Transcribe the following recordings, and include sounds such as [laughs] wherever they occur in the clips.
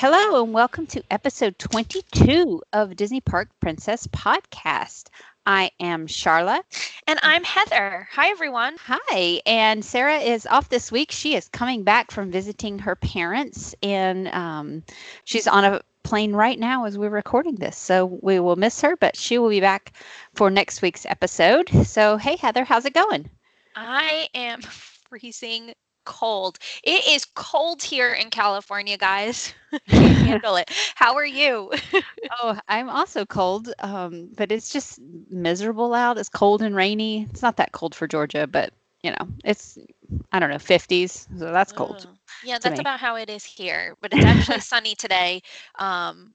Hello, and welcome to episode 22 of Disney Park Princess Podcast. I am Sharla. And I'm Heather. Hi, everyone. Hi. And Sarah is off this week. She is coming back from visiting her parents, and um, she's on a plane right now as we're recording this. So we will miss her, but she will be back for next week's episode. So, hey, Heather, how's it going? I am [laughs] freezing cold. It is cold here in California, guys. [laughs] [laughs] Handle it. How are you? oh, I'm also cold, um, but it's just miserable out. It's cold and rainy. It's not that cold for Georgia, but you know, it's I don't know, 50s, so that's cold. Uh, yeah, that's me. about how it is here. But it's actually sunny today. Um,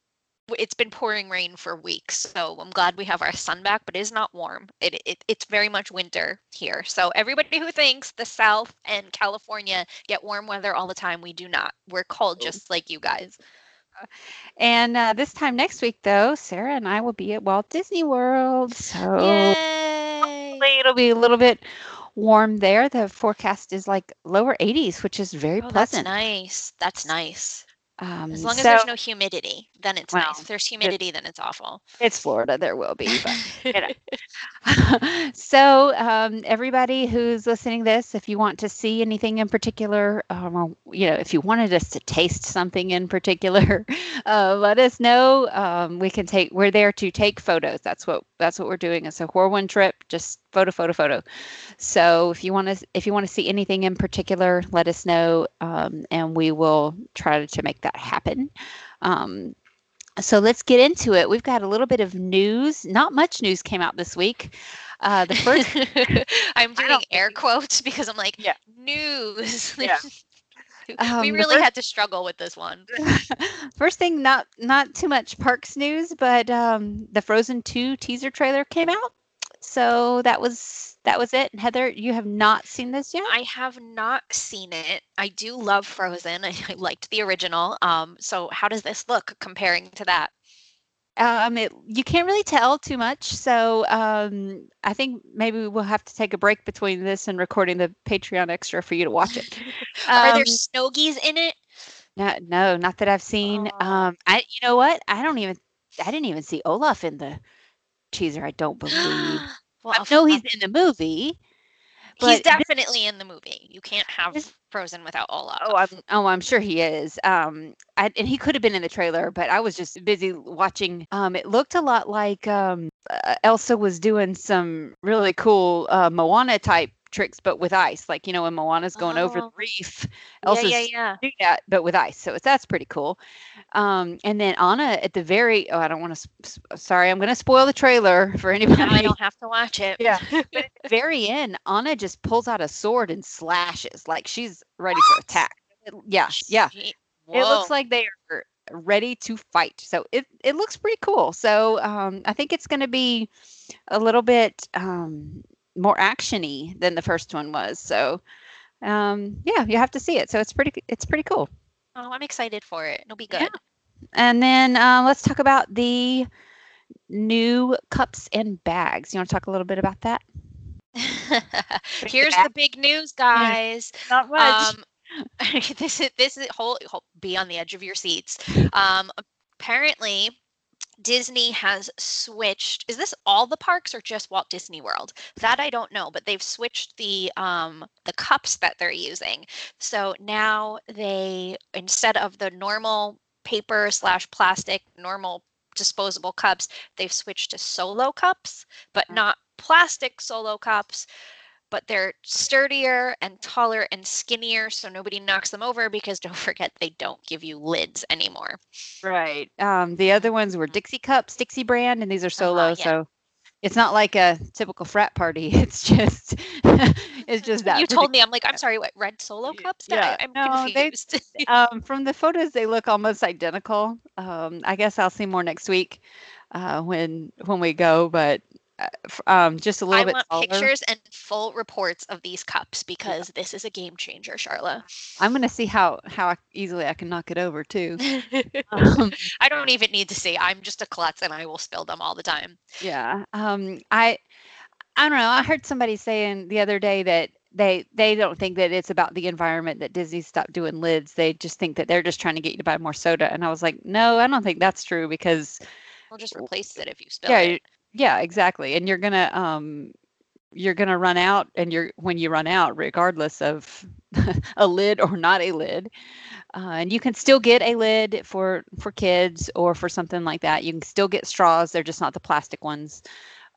it's been pouring rain for weeks so i'm glad we have our sun back but it is not warm. It, it it's very much winter here so everybody who thinks the south and california get warm weather all the time we do not. We're cold just like you guys. And uh, this time next week though sarah and i will be at walt disney world so Yay. it'll be a little bit warm there. The forecast is like lower 80s which is very oh, pleasant. that's nice. That's nice um, as long as there's no humidity, then it's well, nice. If there's humidity, then it's awful. It's Florida. There will be. But, [laughs] you know. [laughs] so, um, everybody who's listening this, if you want to see anything in particular, um, or, you know, if you wanted us to taste something in particular, [laughs] uh, let us know. Um, we can take. We're there to take photos. That's what that's what we're doing. It's a whirlwind trip. Just photo, photo, photo. So if you want to if you want to see anything in particular, let us know, um, and we will try to, make that happen. Um, so let's get into it. We've got a little bit of news. Not much news came out this week. Uh, the first, [laughs] I'm doing air quotes because I'm like, yeah. news. [laughs] Yeah. Um, we really first, had to struggle with this one. [laughs] first thing, not not too much parks news, but um, the Frozen Two teaser trailer came out. So that was that was it. Heather, you have not seen this yet? I have not seen it. I do love Frozen. [laughs] I, I liked the original. Um, so how does this look comparing to that? Um, it, you can't really tell too much. So um, I think maybe we'll have to take a break between this and recording the Patreon extra for you to watch it. [laughs] Are there um, Snowgies in it? No, no, not that I've seen. Oh. Um, I, you know what? I don't even, I didn't even see Olaf in the teaser. I don't believe. [gasps] well, I know he's in the movie. He's definitely this, in the movie. You can't have this, Frozen without Olaf. Oh, I'm oh, I'm sure he is. Um, I, and he could have been in the trailer, but I was just busy watching. Um, it looked a lot like um, uh, Elsa was doing some really cool uh, Moana type tricks, but with ice. Like you know, when Moana's going oh. over the oh. reef, Elsa's yeah, yeah, yeah. do that, but with ice. So it's that's pretty cool. Um, and then Anna at the very oh, I don't want to. Sorry, I'm going to spoil the trailer for anybody. No, I don't have to watch it. Yeah, [laughs] but at the very end, Anna just pulls out a sword and slashes like she's ready what? for attack. It, yeah, yeah. Whoa. It looks like they are ready to fight. So it it looks pretty cool. So um, I think it's going to be a little bit um, more actiony than the first one was. So um, yeah, you have to see it. So it's pretty it's pretty cool. Oh, I'm excited for it. It'll be good. Yeah. And then uh, let's talk about the new cups and bags. You want to talk a little bit about that? [laughs] Here's the big news, guys. Not much. Um, [laughs] this is this is whole, hold, be on the edge of your seats. [laughs] Um, apparently, Disney has switched. Is this all the parks or just Walt Disney World? That I don't know, but they've switched the um the cups that they're using. So now they instead of the normal paper slash plastic normal disposable cups, they've switched to solo cups, but mm. not plastic solo cups but they're sturdier and taller and skinnier so nobody knocks them over because [laughs] don't forget they don't give you lids anymore. Right. Um, the other ones were Dixie cups, Dixie brand, and these are solo. Uh, yeah. So it's not like a typical frat party. [laughs] It's just [laughs] it's just that. You told me. I'm like, I'm sorry. What red solo cups? Yeah. I, am no, confused. They, um, from the photos, they look almost identical. Um, I guess I'll see more next week uh, when when we go. But um, just a little I bit. I want taller. pictures and full reports of these cups because yeah. this is a game changer, Sharla. I'm gonna see how how easily I can knock it over too. [laughs] um, I don't even need to see. I'm just a klutz, and I will spill them all the time. Yeah. Um. I. I don't know. I heard somebody saying the other day that they they don't think that it's about the environment that Disney stopped doing lids. They just think that they're just trying to get you to buy more soda. And I was like, no, I don't think that's true because We'll just replace it if you spill yeah, it. Yeah, exactly. And you're gonna um you're gonna run out, and you're when you run out, regardless of [laughs] a lid or not a lid, uh, and you can still get a lid for for kids or for something like that. You can still get straws. They're just not the plastic ones.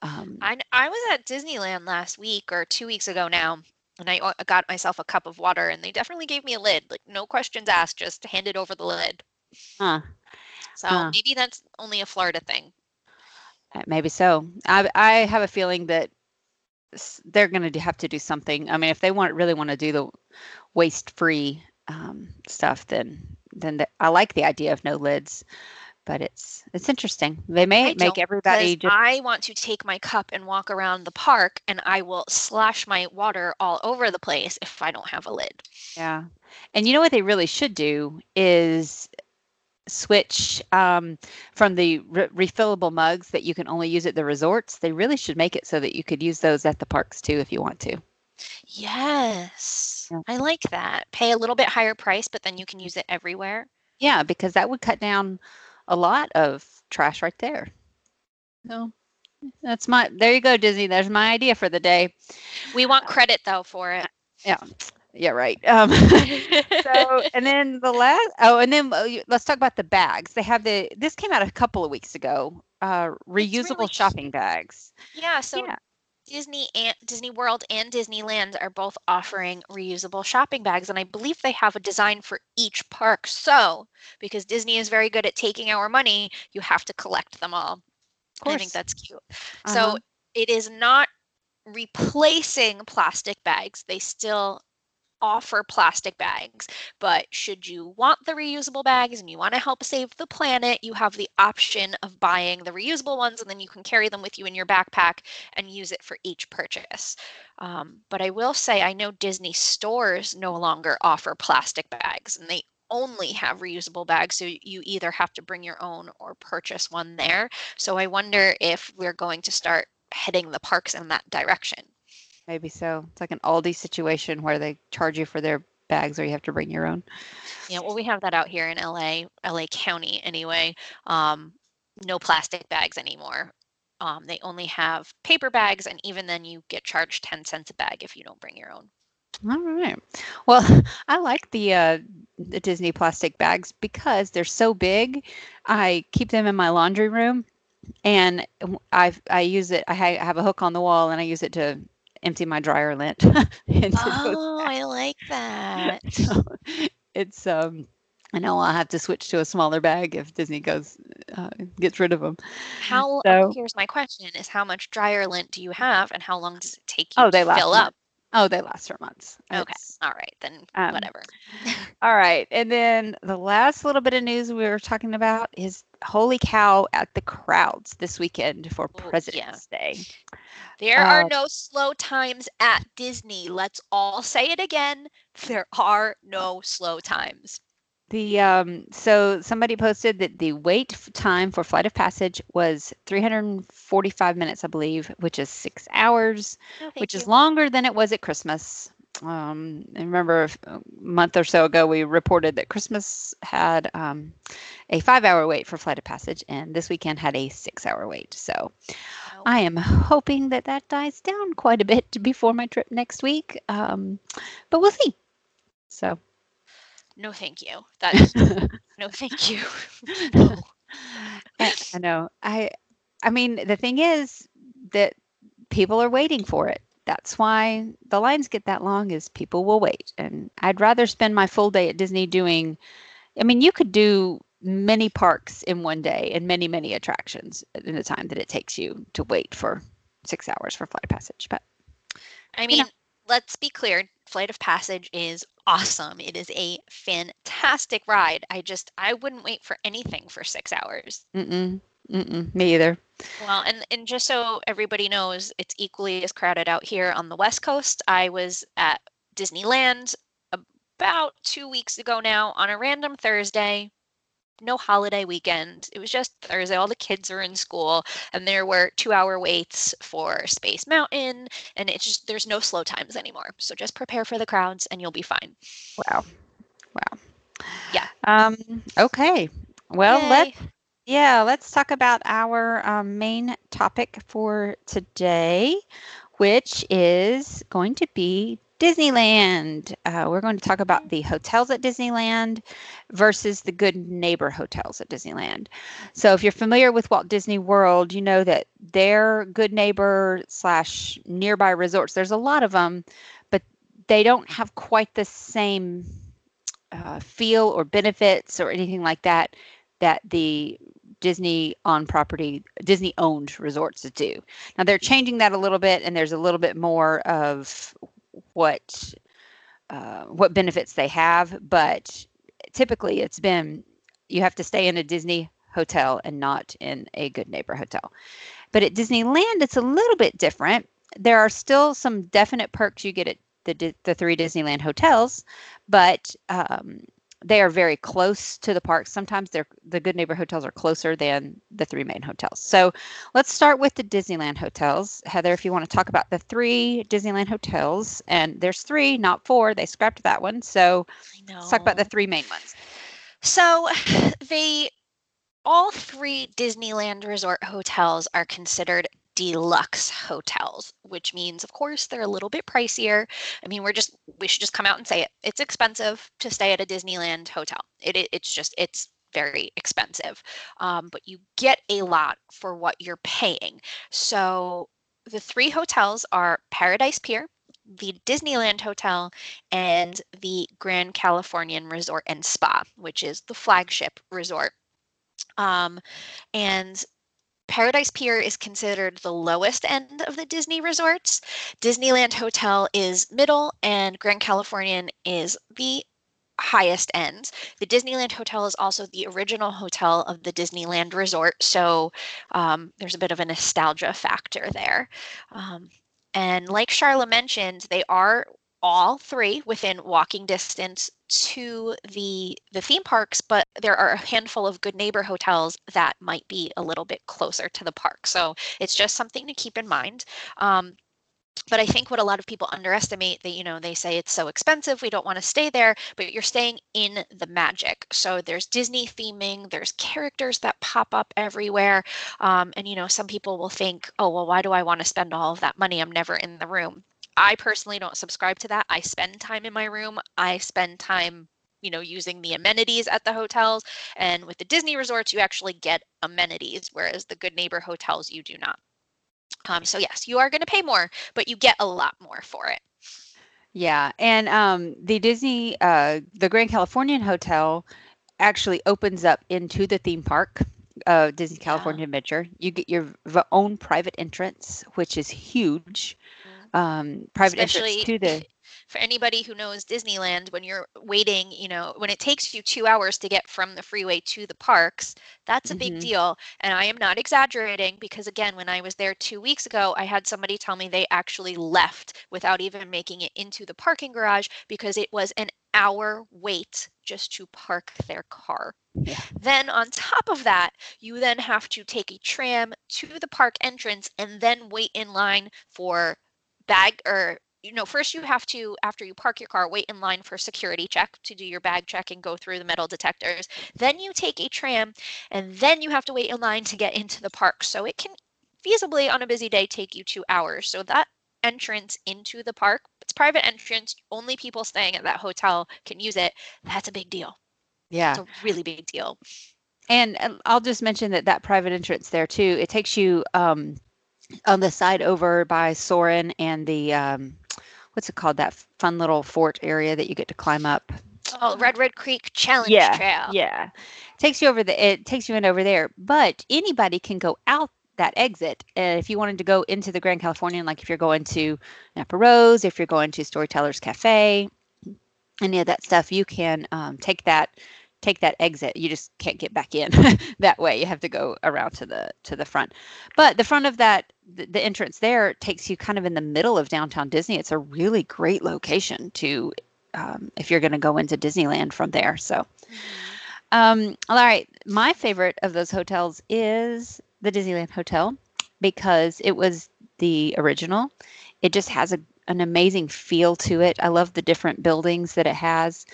Um, I, I was at Disneyland last week or two weeks ago now, and I got myself a cup of water, and they definitely gave me a lid. Like, no questions asked, just handed over the lid. huh. So Huh. maybe that's only a Florida thing. Uh, Maybe so. I I have a feeling that they're going to have to do something. I mean, if they want really want to do the waste free um, stuff, then then the, I like the idea of no lids. But it's it's interesting. They may I make everybody just I want to take my cup and walk around the park, and I will slash my water all over the place if I don't have a lid. yeah. And you know what they really should do is switch um, from the re- refillable mugs that you can only use at the resorts. They really should make it so that you could use those at the parks too if you want to. Yes, Yeah. I like that. Pay a little bit higher price, but then you can use it everywhere. Yeah, because that would cut down a lot of trash right there. So that's my there you go, Disney. There's my idea for the day. We want credit though for it. Yeah. Yeah, right. Um [laughs] so [laughs] and then the last oh and then uh, let's talk about the bags. They have the this came out a couple of weeks ago. Uh reusable really shopping cute. bags. yeah, so yeah. Disney and Disney World and Disneyland are both offering reusable shopping bags, and I believe they have a design for each park. So, because Disney is very good at taking our money, you have to collect them all. Of I think that's cute. Uh-huh. So it is not replacing plastic bags. They still offer plastic bags, but should you want the reusable bags and you want to help save the planet, you have the option of buying the reusable ones and then you can carry them with you in your backpack and use it for each purchase. Um, but I will say, I know Disney stores no longer offer plastic bags and they only have reusable bags. So you either have to bring your own or purchase one there. So I wonder if we're going to start heading the parks in that direction. Maybe so. It's like an Aldi situation where they charge you for their bags or you have to bring your own. Yeah, well, we have that out here in LA, LA County anyway. Um, no plastic bags anymore. Um, they only have paper bags, and even then, you get charged 10 cents a bag if you don't bring your own. All right. Well, [laughs] I like the uh, the Disney plastic bags because they're so big. I keep them in my laundry room, and I I use it. I ha- have a hook on the wall, and I use it to empty my dryer lint. [laughs] into those Oh, I like that. [laughs] so it's um. I know I'll have to switch to a smaller bag if Disney goes uh, gets rid of them. How, So- here's my question is how much dryer lint do you have, and how long does it take you Oh, they to last fill months. up? Oh, they last for months. Okay. It's- All right, then Um, whatever. [laughs] All right. And then the last little bit of news we were talking about is holy cow at the crowds this weekend for Oh, yeah. President's Day. There are uh, no slow times at Disney. Let's all say it again. There are no slow times. The um so somebody posted that the wait time for Flight of Passage was 345 minutes, I believe, which is 6 hours, which is longer than it was at Christmas. Um, and remember a month or so ago we reported that Christmas had um, a 5-hour wait for Flight of Passage and this weekend had a 6-hour wait. So I am hoping that that dies down quite a bit [laughs] before my trip next week. Um, but we'll see. So, no, thank you. That is [laughs] no, thank you. [laughs] No. I, I know. I, I mean, the thing is that people are waiting for it. That's why the lines get that long. Is people will wait, and I'd rather spend my full day at Disney doing. I mean, you could do many parks in one day and many many attractions in the time that it takes you to wait for six hours for flight of passage. But I You mean, know. let's be clear. Flight of Passage is awesome. It is a fantastic ride. I just I wouldn't wait for anything for six hours. mm-mm, mm-mm, me either. Well, and and just so everybody knows, it's equally as crowded out here on the West Coast. I was at Disneyland about two weeks ago now on a random Thursday. no holiday weekend. It was just Thursday. All the kids are in school, and there were two-hour waits for Space Mountain, and it's just there's no slow times anymore. So just prepare for the crowds, and you'll be fine. Wow, wow. Yeah. Um. Okay. Well, Yay. let's yeah, let's talk about our um, main topic for today, which is going to be Disneyland. Uh, we're going to talk about the hotels at Disneyland versus the good neighbor hotels at Disneyland. So, if you're familiar with Walt Disney World, you know that their good neighbor slash nearby resorts, there's a lot of them, but they don't have quite the same uh, feel or benefits or anything like that that the Disney on property, Disney owned resorts to do. Now they're changing that a little bit, and there's a little bit more of what uh, what benefits they have, but typically it's been you have to stay in a Disney hotel and not in a good neighbor hotel. But at Disneyland, it's a little bit different. There are still some definite perks you get at the the three Disneyland hotels, but um, they are very close to the parks. Sometimes they're the good neighbor hotels are closer than the three main hotels. So let's start with the Disneyland hotels. Heather, if you want to talk about the three Disneyland hotels, and there's three, not four. They scrapped that one. So let's talk about the three main ones. So [sighs] they all three Disneyland resort hotels are considered deluxe hotels, which means, of course, they're a little bit pricier. I mean, we're just, we should just come out and say it. It's expensive to stay at a Disneyland hotel. It, it it's just, it's very expensive, um, but you get a lot for what you're paying. So the three hotels are Paradise Pier, the Disneyland Hotel, and the Grand Californian Resort and Spa, which is the flagship resort. Um, and Paradise Pier is considered the lowest end of the Disney resorts. Disneyland Hotel is middle, and Grand Californian is the highest end. The Disneyland Hotel is also the original hotel of the Disneyland Resort, so um, there's a bit of a nostalgia factor there. Um, and like Sharla mentioned, they are all three within walking distance to the the theme parks but there are a handful of good neighbor hotels that might be a little bit closer to the park. So it's just something to keep in mind. Um, but I think what a lot of people underestimate that you know they say it's so expensive we don't want to stay there but you're staying in the magic. So there's Disney theming there's characters that pop up everywhere um, and you know some people will think oh well why do I want to spend all of that money? I'm never in the room I personally don't subscribe to that. I spend time in my room. I spend time, you know, using the amenities at the hotels. And with the Disney resorts, you actually get amenities, whereas the Good Neighbor hotels, you do not. Um, so yes, you are going to pay more, but you get a lot more for it. Yeah, and um, the Disney, uh, the Grand Californian Hotel, actually opens up into the theme park. Uh, Disney California Adventure. You get your v- own private entrance, which is huge um, private Especially to the [laughs] for anybody who knows Disneyland, when you're waiting, you know, when it takes you two hours to get from the freeway to the parks, that's a big Mhm. deal. And I am not exaggerating because, again, when I was there two weeks ago, I had somebody tell me they actually left without even making it into the parking garage because it was an hour wait just to park their car. Yeah. Then, on top of that, you then have to take a tram to the park entrance and then wait in line for bag or you know first you have to after you park your car wait in line for security check to do your bag check and go through the metal detectors. Then you take a tram and then you have to wait in line to get into the park. So it can feasibly on a busy day take you two hours. So that entrance into the park it's private entrance only people staying at that hotel can use it. That's a big deal. Yeah. it's a really big deal. And I'll just mention that that private entrance there too. It takes you um, on the side over by Soarin' and the um, what's it called? That fun little fort area that you get to climb up. oh red Redwood Creek challenge yeah, trail yeah. Takes you over the. It takes you in over there, but anybody can go out that exit. And if you wanted to go into the Grand Californian, like if you're going to Napa Rose, if you're going to Storytellers Cafe, any of that stuff, you can um, take that take that exit. You just can't get back in [laughs] that way. You have to go around to the to the front. But the front of that the, the entrance there takes you kind of in the middle of downtown Disney. It's a really great location to um, if you're going to go into Disneyland from there. So Um, all right. My favorite of those hotels is the Disneyland Hotel because it was the original. It just has a, an amazing feel to it. I love the different buildings that it has.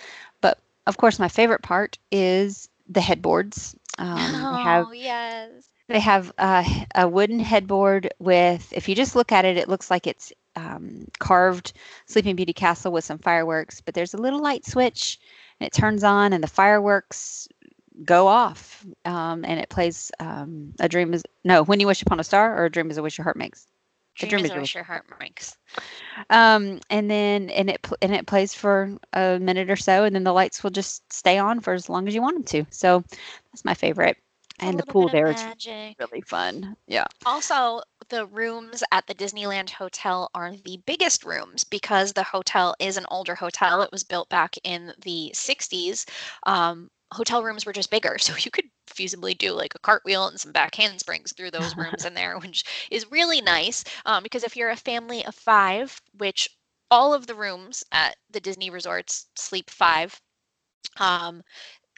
Of course, my favorite part is the headboards. Um, oh, they have yes. they have uh, a wooden headboard with. If you just look at it, it looks like it's um, carved Sleeping Beauty castle with some fireworks. But there's a little light switch, and it turns on, and the fireworks go off, um, and it plays um, a dream is no when you wish upon a star or a dream is a wish your heart makes. A Dream is a wish your heart makes. Um, and then and it pl- and it plays for a minute or so, and then the lights will just stay on for as long as you want them to. So that's my favorite. And the pool there is really fun. Yeah. Also, the rooms at the Disneyland Hotel are the biggest rooms because the hotel is an older hotel. It was built back in the 60s. Um, hotel rooms were just bigger, [laughs] so you could feasibly do like a cartwheel and some back handsprings through those rooms in there, which is really nice. Um, because if you're a family of five, which all of the rooms at the Disney resorts sleep five, um,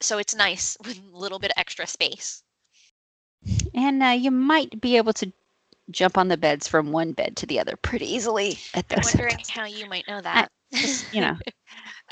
so it's nice [laughs] with a little bit of extra space. And uh, you might be able to jump on the beds from one bed to the other pretty easily at I'm wondering hotels. how you might know that. Just, you know. [laughs]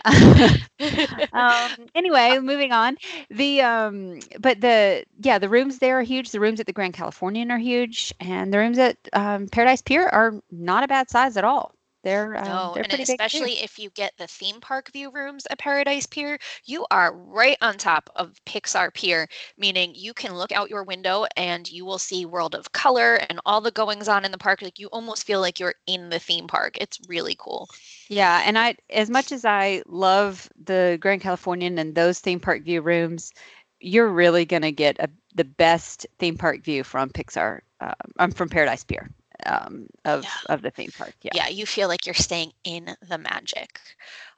[laughs] um, anyway, moving on. The um, but the yeah, the rooms there are huge. The rooms at the Grand Californian are huge, and the rooms at um, Paradise Pier are not a bad size at all. They're um, No, they're and pretty big too. especially if you get the theme park view rooms at Paradise Pier, you are right on top of Pixar Pier, meaning you can look out your window and you will see World of Color and all the goings on in the park. Like you almost feel like you're in the theme park. It's really cool. Yeah, and I as much as I love the Grand Californian and those theme park view rooms, you're really gonna get a, the best theme park view from Pixar. Um, I'm from Paradise Pier um, of Yeah. of the theme park. Yeah. Yeah, you feel like you're staying in the magic.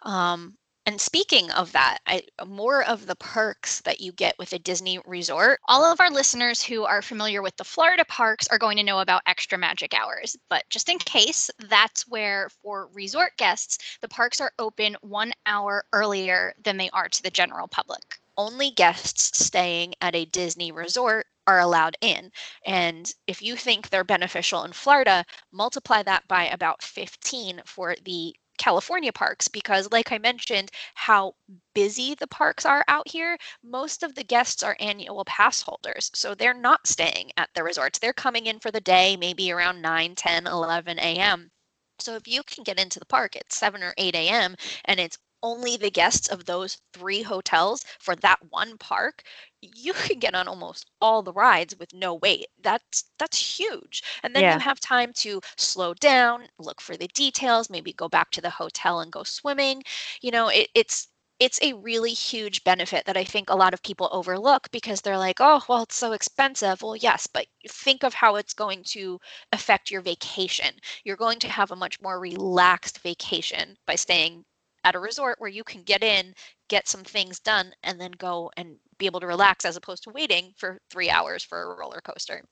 Um, and speaking of that, I, more of the perks that you get with a Disney resort All of our listeners who are familiar with the Florida parks are going to know about extra magic hours. But just in case, that's where for resort guests, the parks are open one hour earlier than they are to the general public. only guests staying at a Disney resort are allowed in. And if you think they're beneficial in Florida, multiply that by about 15 for the California parks because like I mentioned how busy the parks are out here most of the guests are annual pass holders. So they're not staying at the resorts. They're coming in for the day maybe around 9 10 11 a.m so if you can get into the park at 7 or 8 a.m and it's only the guests of those three hotels for that one park you [laughs] can get on almost all the rides with no wait that's that's huge and then Yeah. you have time to slow down look for the details maybe go back to the hotel and go swimming you know it, it's it's a really huge benefit that I think a lot of people overlook because they're like, oh, well, it's so expensive. Well, yes, but think of how it's going to affect your vacation. You're going to have a much more relaxed vacation by staying at a resort where you can get in, get some things done, and then go and be able to relax as opposed to waiting for three hours for a roller coaster.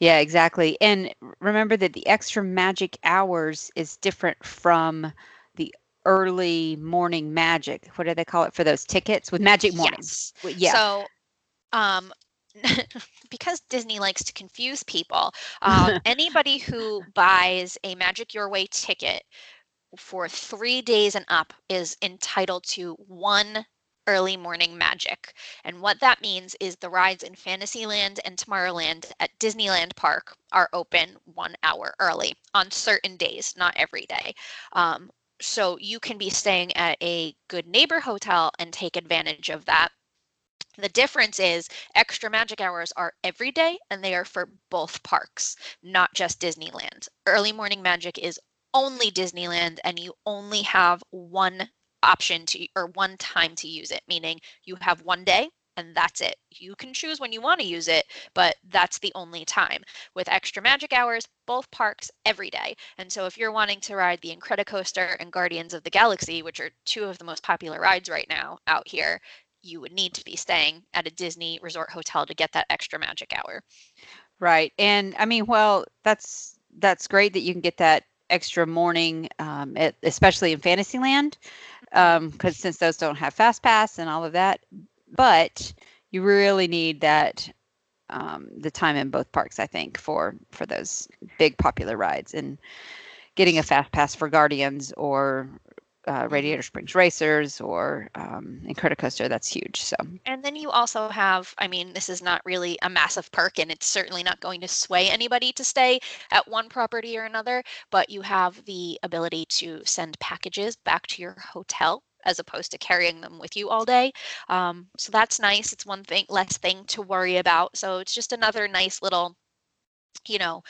Yeah, exactly. And remember that the extra magic hours is different from the early morning magic. What do they call it for those tickets with Magic Morning? Yes. Yeah. So, um, [laughs] because Disney likes to confuse people, um, [laughs] anybody who buys a Magic Your Way ticket for three days and up is entitled to one early morning magic. And what that means is the rides in Fantasyland and Tomorrowland at Disneyland Park are open one hour early on certain days, not every day. Um, so you can be staying at a good neighbor hotel and take advantage of that. The difference is extra magic hours are every day and they are for both parks, not just Disneyland. Early morning magic is only Disneyland and you only have one option to or one time to use it, meaning you have one day and that's it. You can choose when you want to use it, but that's the only time. With extra magic hours, both parks every day. And so if you're wanting to ride the Incredicoaster and Guardians of the Galaxy, which are two of the most popular rides right now out here, you would need to be staying at a Disney resort hotel to get that extra magic hour. Right. And I mean, well, that's that's great that you can get that extra morning, um, at, especially in Fantasyland, because since those don't have Fast Pass and all of that. but you really need that um, the time in both parks, I think, for for those big popular rides and getting a fast pass for Guardians or uh. Radiator Springs Racers or um, Incredicoaster. That's huge. So And then you also have, I mean, this is not really a massive perk and it's certainly not going to sway anybody to stay at one property or another, but you have the ability to send packages back to your hotel as opposed to carrying them with you all day. Um, so that's nice. It's one thing, less thing to worry about. So it's just another nice little, you know,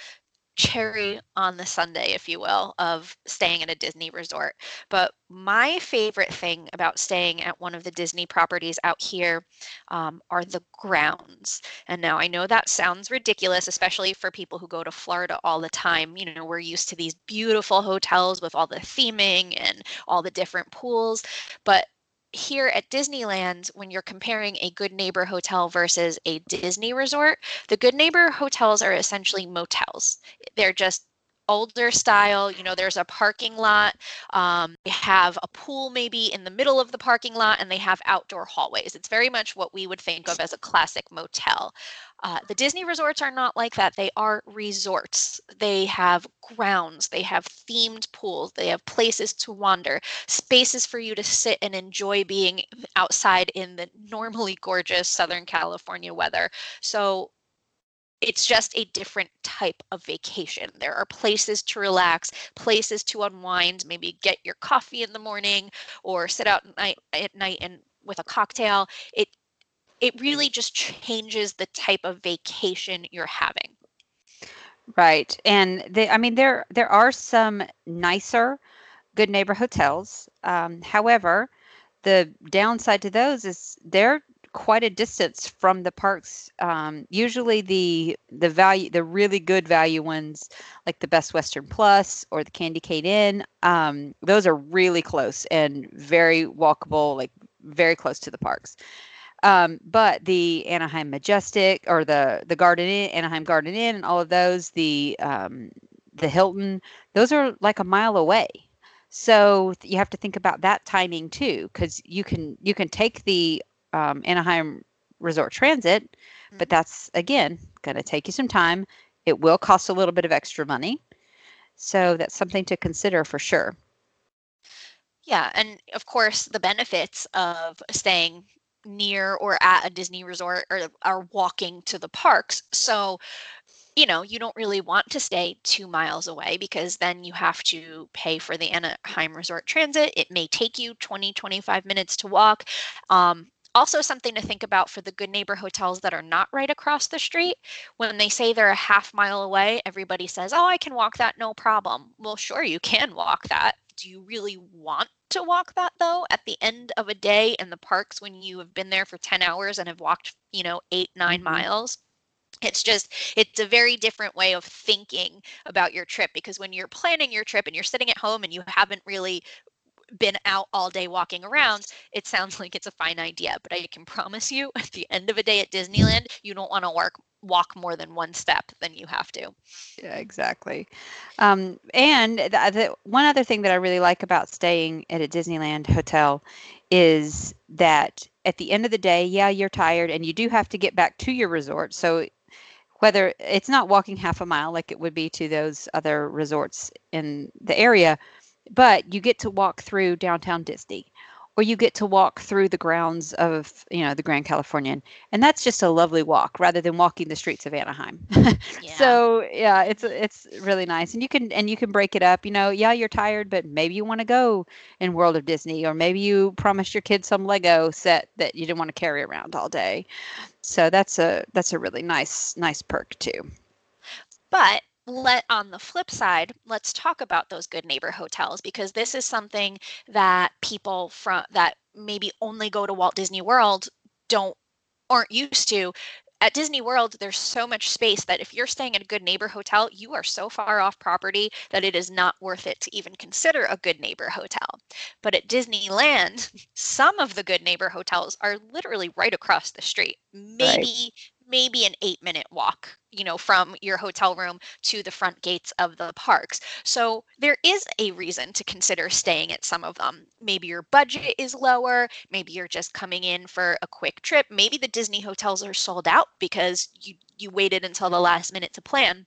cherry on the sundae, if you will, of staying at a Disney resort. But my favorite thing about staying at one of the Disney properties out here um, are the grounds. And now I know that sounds ridiculous, especially for people who go to Florida all the time. You know, we're used to these beautiful hotels with all the theming and all the different pools. But here at Disneyland, when you're comparing a good neighbor hotel versus a Disney resort, the good neighbor hotels are essentially motels. They're just older style. You know, there's a parking lot. Um, they have a pool maybe in the middle of the parking lot, and they have outdoor hallways. It's very much what we would think of as a classic motel. Uh, the Disney resorts are not like that. They are resorts. They have grounds, they have themed pools, they have places to wander, spaces for you to sit and enjoy being outside in the normally gorgeous Southern California weather. So it's just a different type of vacation. There are places to relax, places to unwind, maybe get your coffee in the morning or sit out at night, at night and with a cocktail. It it really just changes the type of vacation you're having. right, and they, I mean, there there are some nicer good neighbor hotels. Um, however, the downside to those is they're quite a distance from the parks. Um, usually, the the value, the really good value ones, like the Best Western Plus or the Candy Cane Inn, um, those are really close and very walkable, like very close to the parks. Um, but the Anaheim Majestic or the the Garden Inn, Anaheim Garden Inn, and all of those, the um, the Hilton, those are like a mile away. So you have to think about that timing too, because you can you can take the um, Anaheim Resort Transit, but Mhm. that's again going to take you some time. It will cost a little bit of extra money, so that's something to consider for sure. Yeah, and of course, the benefits of staying near or at a Disney resort are, are walking to the parks. So, you know, you don't really want to stay two miles away because then you have to pay for the Anaheim Resort Transit. It may take you 20, 25 minutes to walk. Um, also, something to think about for the Good Neighbor hotels that are not right across the street. When they say they're a half mile away, everybody says, Oh, I can walk that, no problem. Well, sure, you can walk that. Do you really want to walk that though at the end of a day in the parks when you have been there for 10 hours and have walked, you know, eight, nine Mhm. miles? it's just it's a very different way of thinking about your trip because when you're planning your trip and you're sitting at home and you haven't really been out all day walking around it sounds [laughs] like it's a fine idea but i can promise you [laughs] at the end of a day at disneyland you don't want to work walk more than one step than you have to Yeah, exactly. Um, and the, the one other thing that I really like about staying at a Disneyland hotel is that at the end of the day, yeah, you're tired and you do have to get back to your resort. So whether it's not walking half a mile like it would be to those other resorts in the area, but you get to walk through downtown Disney or you get to walk through the grounds of, you know, the Grand Californian. And that's just a lovely walk rather than walking the streets of Anaheim. [laughs] Yeah. So yeah, it's it's really nice, and you can and you can break it up. You know, yeah, you're tired, but maybe you want to go in World of Disney, or maybe you promised your kids some Lego set that you didn't want to carry around all day. So that's a that's a really nice nice perk too. But let on the flip side, let's talk about those good neighbor hotels because this is something that people from that maybe only go to Walt Disney World don't aren't used to. At Disney World, there's so much space that if you're staying at a good neighbor hotel, you are so far off property that it is not worth it to even consider a good neighbor hotel. But at Disneyland, [laughs] some of the good neighbor hotels are literally right across the street. Maybe maybe an eight minute walk, you know, from your hotel room to the front gates of the parks. So there is a reason to consider staying at some of them. Maybe your budget is lower. Maybe you're just coming in for a quick trip. Maybe the Disney hotels are sold out because you, you waited until the last minute to plan.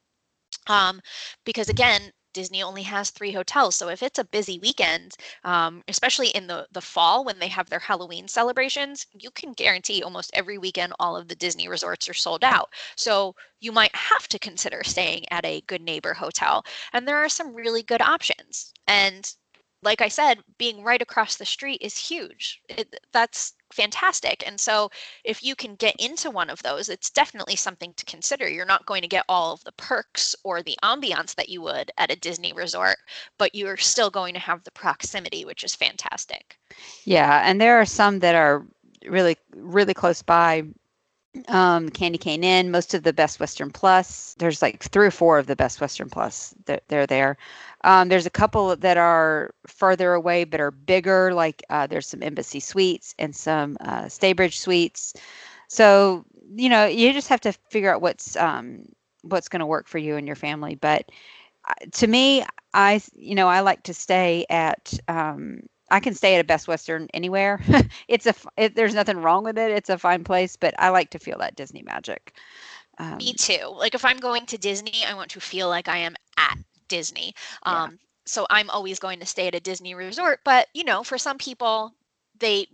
Um, because again, Disney only has three hotels. So if it's a busy weekend, um, especially in the, the fall when they have their Halloween celebrations, you can guarantee almost every weekend all of the Disney resorts are sold out. So you might have to consider staying at a good neighbor hotel. And there are some really good options. And like I said, being right across the street is huge. It, that's fantastic. And so if you can get into one of those, it's definitely something to consider. You're not going to get all of the perks or the ambiance that you would at a Disney resort, but you're still going to have the proximity, which is fantastic. Yeah, and there are some that are really really close by um, Candy Cane Inn, most of the Best Western Plus. There's like three or four of the Best Western Plus. They're, they're there. Um, there's a couple that are further away but are bigger. Like uh, there's some Embassy Suites and some uh, Staybridge Suites. So you know you just have to figure out what's um, what's going to work for you and your family. But uh, to me, I you know I like to stay at um, I can stay at a Best Western anywhere. [laughs] it's a it, there's nothing wrong with it. It's a fine place, but I like to feel that Disney magic. Um, Me too. Like if I'm going to Disney, I want to feel like I am at Disney. Um, yeah. So I'm always going to stay at a Disney resort. But you know, for some people, they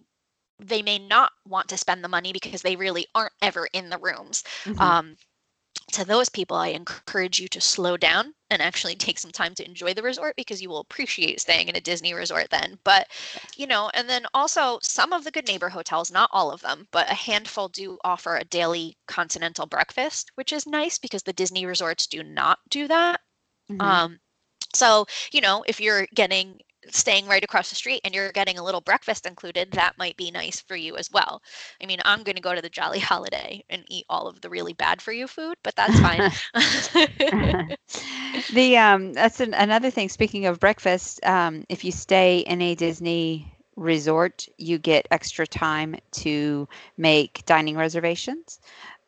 they may not want to spend the money because they really aren't ever in the rooms. Mm-hmm. Um, to those people, I encourage you to slow down and actually take some time to enjoy the resort because you will appreciate staying in a Disney resort then. But, you know, and then also some of the good neighbor hotels, not all of them, but a handful do offer a daily continental breakfast, which is nice because the Disney resorts do not do that. Mm-hmm. Um, so, you know, if you're getting staying right across the street and you're getting a little breakfast included, that might be nice for you as well. I mean, I'm going to go to the Jolly [laughs] Holiday and eat all of the really bad for you food, but that's fine. [laughs] the um, that's an, another thing. Speaking of breakfast, um, if you stay in a Disney resort, you get extra time to make dining reservations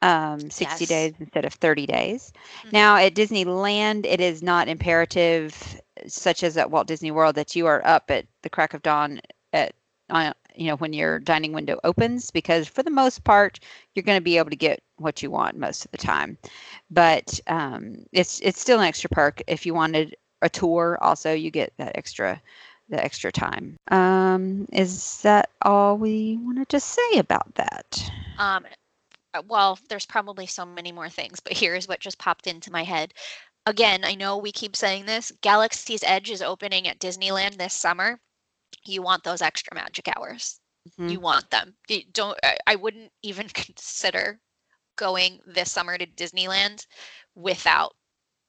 um, 60 yes. days instead of 30 days. Mm-hmm. Now, at Disneyland, it is not imperative, such as at Walt Disney World, that you are up at the crack of dawn at uh, you know when your dining window opens because for the most part you're going to be able to get what you want most of the time but um, it's it's still an extra perk if you wanted a tour also you get that extra the extra time um, is that all we wanted to say about that um, well, there's probably so many more things, but here's what just popped into my head. Again, I know we keep saying this. Galaxy's Edge is opening at Disneyland this summer. You want those extra magic hours. Mm-hmm. You want them. You don't I wouldn't even [laughs] consider going this summer to Disneyland without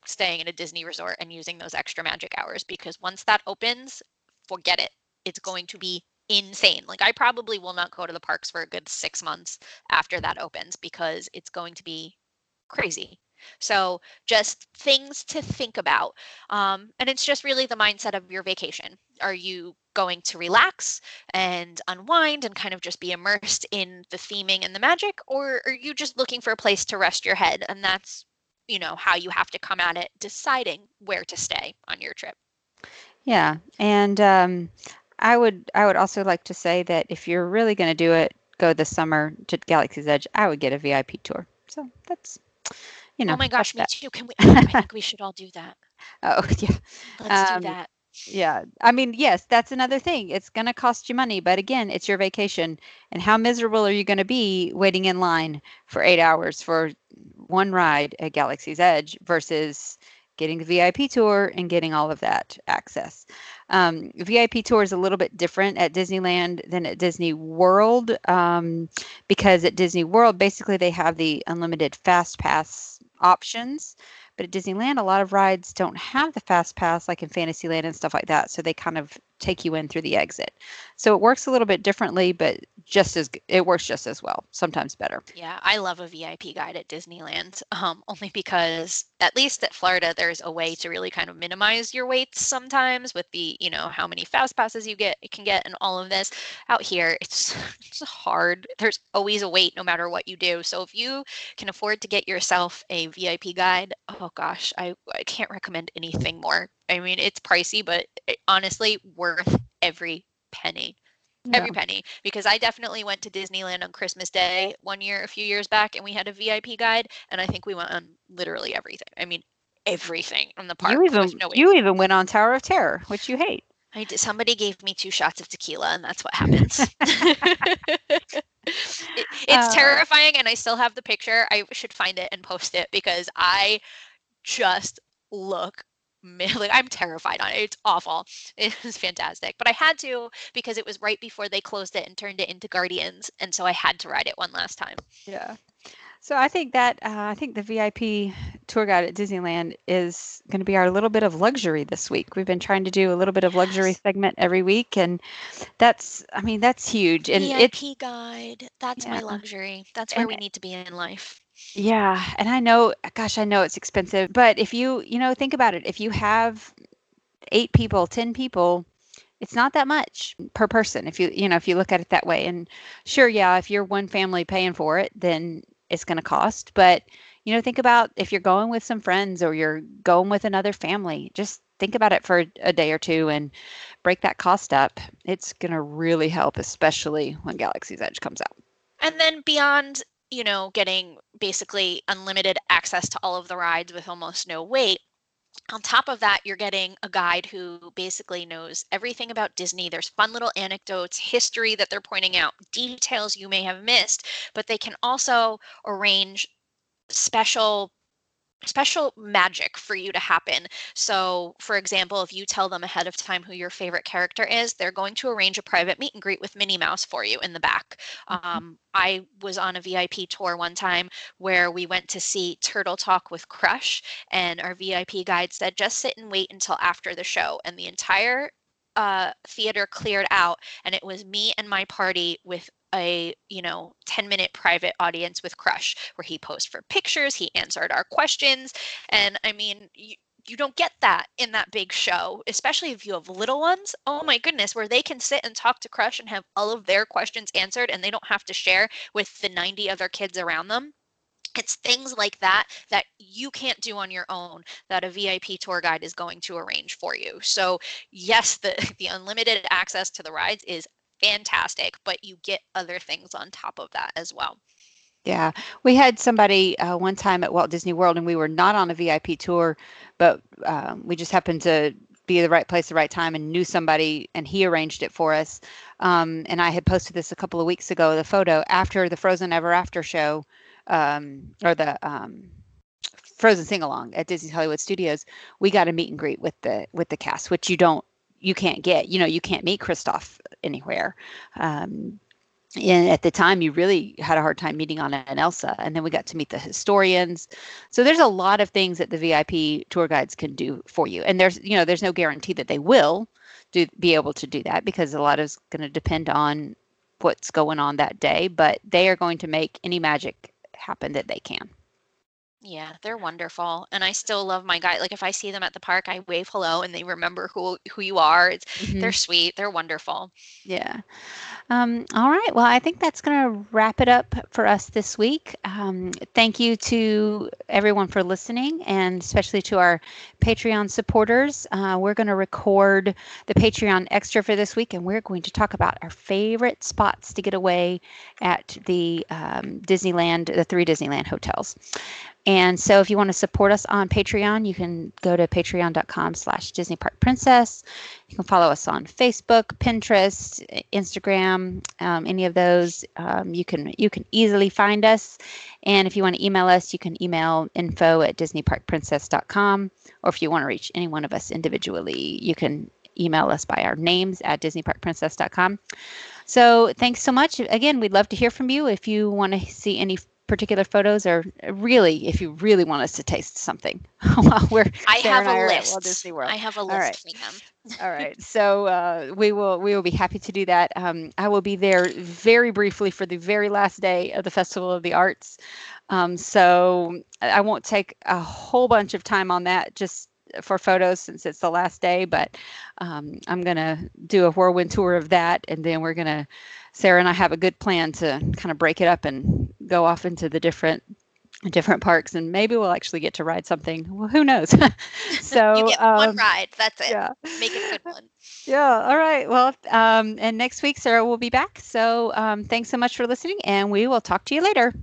staying in a Disney resort and using those extra magic hours because once that opens, forget it. It's going to be insane. Like I probably will not go to the parks for a good six months after that opens because it's going to be crazy. So just things to think about. Um, and it's just really the mindset of your vacation. Are you going to relax and unwind and kind of just be immersed in the theming and the magic? Or are you just looking for a place to rest your head? And that's, you know, how you have to come at it, deciding where to stay on your trip. Yeah. And um, I would I would also like to say that if you're really going to do it, go this summer to Galaxy's Edge. I would get a VIP tour. So that's you know. Oh my gosh, me that. too. Can we? I [laughs] think we should all do that. Oh [laughs] yeah. Let's um, do that. Yeah. I mean, yes, that's another thing. It's going to cost you money, but again, it's your vacation. And how miserable are you going to be waiting in line for 8 hours for one ride at Galaxy's Edge versus getting the VIP tour and getting all of that access. Um, VIP tour is a little bit different at Disneyland than at Disney World um, because at Disney World, basically, they have the unlimited fast pass options. But at Disneyland, a lot of rides don't have the fast pass, like in Fantasyland and stuff like that. So they kind of take you in through the exit. So it works a little bit differently, but just as it works just as well, sometimes better. Yeah, I love a VIP guide at Disneyland, [laughs] um, only because at least at Florida, there's a way to really kind of minimize your waits sometimes with the, you know, how many fast passes you get can get and all of this. Out here, it's [laughs] it's hard. There's always a wait no matter what you do. So if you can afford to get yourself a VIP guide, oh gosh, I I can't recommend anything more. I mean, it's pricey, but it, honestly, worth every penny every penny because I definitely went to Disneyland on Christmas Day one year, a few years back, and we had a VIP guide, and I think we went on literally everything. I mean, everything on the park. You even no you even went on Tower of Terror, which you hate. I did, somebody gave me two shots of tequila, and that's what happens. [laughs] [laughs] It- it's Uh, terrifying, and I still have the picture. I should find it and post it because I just look [laughs] like I'm terrified on it. It's awful. [laughs] It was fantastic, but I had to because it was right before they closed it and turned it into Guardians, and so I had to ride it one last time. Yeah. So I think that uh, I think the VIP tour guide at Disneyland is going to be our little bit of luxury this week. We've been trying to do a little bit of luxury Yes. segment every week, and that's I mean that's huge. And it's VIP guide. That's my luxury. That's where And we need to be in life. Yeah, and I know, gosh, I know it's expensive, but if you, you know, think about it. If you have eight people, 10 people, it's not that much per person if you, you know, if you look at it that way. And sure, yeah, if you're one family paying for it, then it's going to cost. But, you know, think about if you're going with some friends or you're going with another family, just think about it for a day or two and break that cost up. It's going to really help, especially when Galaxy's Edge comes out. And then beyond, you know, getting basically unlimited access to all of the rides with almost no wait. On top of that, you're getting a guide who basically knows everything about Disney. There's fun little anecdotes, history that they're pointing out, details you may have missed, but they can also arrange special special magic for you to happen. So, for example, if you tell them ahead of time who your favorite character is, they're going to arrange a private meet and greet with Minnie Mouse for you in the back. Mhm. Um, I was on a VIP tour one time where we went to see Turtle Talk with Crush, and our VIP guide said, just sit and wait until after the show. And the entire uh, theater cleared out, and it was me and my party with a you know 10 minute private audience with crush where he posed for pictures he answered our questions and i mean you, you don't get that in that big show especially if you have little ones oh my goodness where they can sit and talk to crush and have all of their questions answered and they don't have to share with the 90 other kids around them it's things like that that you can't do on your own that a VIP tour guide is going to arrange for you. So, yes, the [laughs] the unlimited access to the rides is fantastic, but you get other things on top of that as well. Yeah, we had somebody uh, one time at Walt Disney World, and we were not on a VIP tour, but um, we just happened to be the right place, at the right time, and knew somebody, and he arranged it for us. Um, and I had posted this a couple of weeks ago, the photo after the Frozen Ever After show, um, or the um, Frozen sing along at Disney's Hollywood Studios. We got a meet and greet with the with the cast, which you don't, you can't get. You know, you can't meet Kristoff anywhere. Um, and at the time you really had a hard time meeting Anna and Elsa and then we got to meet the historians so there's a lot of things that the VIP tour guides can do for you and there's you know there's no guarantee that they will do be able to do that because a lot is going to depend on what's going on that day but they are going to make any magic happen that they can Yeah, they're wonderful, and I still love my guide. Like if I see them at the park, I wave hello, and they remember who who you are. It's they're sweet. They're wonderful. Yeah. Um, all right. Well, I think that's going to wrap it up for us this week. Um, thank you to everyone for listening, and especially to our Patreon supporters. Uh, we're going to record the Patreon extra for this week, and we're going to talk about our favorite spots to get away at the um, Disneyland, the three Disneyland hotels. And so if you want to support us on Patreon, you can go to patreon.com slash Disney Park Princess. You can follow us on Facebook, Pinterest, Instagram, um, any of those. Um, you can you can easily find us. And if you want to email us, you can email info at disneyparkprincess.com. Or if you want to reach any one of us individually, you can email us by our names at disneyparkprincess.com. So thanks so much. Again, we'd love to hear from you if you want to see any particular photos or really if you really want us to taste something [laughs] while we're I Sharla have I a list. Walt Disney World. I have a list right. for them. [laughs] All right. So uh, we will we will be happy to do that. Um, I will be there very briefly for the very last day of the Festival of the Arts. Um, so I won't take a whole bunch of time on that just for photos since it's the last day, but um, I'm going to do a whirlwind tour of that. And then we're going to, Sharla and I have a good plan to kind of break it up and go off into the different different parks and maybe we'll actually get to ride something well who knows [laughs] so you get um, one ride. That's it. yeah Make it a good one. [laughs] yeah all right well um, and next week Sharla will be back so um, thanks so much for listening and we will talk to you later